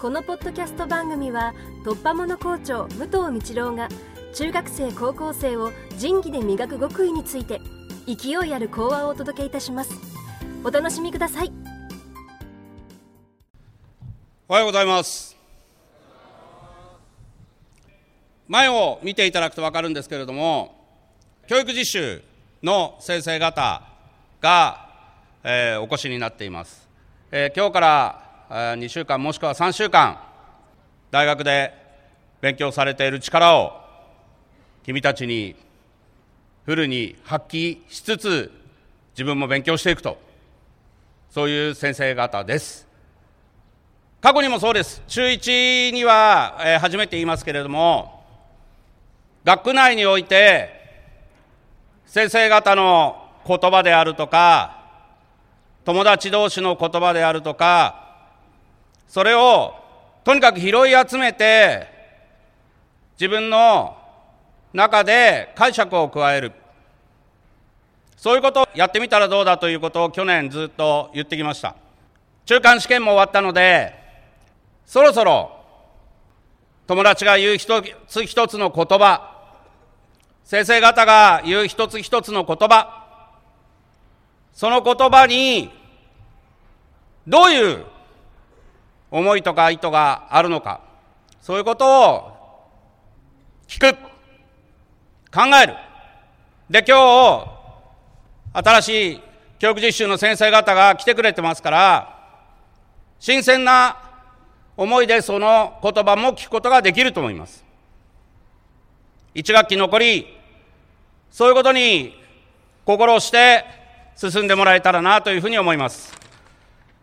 このポッドキャスト番組は突破者校長武藤道郎が中学生高校生を仁義で磨く極意について勢いある講話をお届けいたします。お楽しみください。おはようございます。前を見ていただくと分かるんですけれども教育実習の先生方が、えーお越しになっています、えー今日から2週間もしくは3週間大学で勉強されている力を君たちにフルに発揮しつつ自分も勉強していくとそういう先生方です。過去にもそうです。中1には、えー初めて言いますけれども学区内において先生方の言葉であるとか友達同士の言葉であるとかそれをとにかく拾い集めて自分の中で解釈を加える。そういうことをやってみたらどうだということを去年ずっと言ってきました。中間試験も終わったのでそろそろ友達が言う一つ一つの言葉先生方が言う一つ一つの言葉その言葉にどういう思いとか意図があるのか。そういうことを聞く。考える。で今日新しい教育実習の先生方が来てくれてますから新鮮な思いでその言葉も聞くことができると思います。1学期残りそういうことに心をして進んでもらえたらなというふうに思います。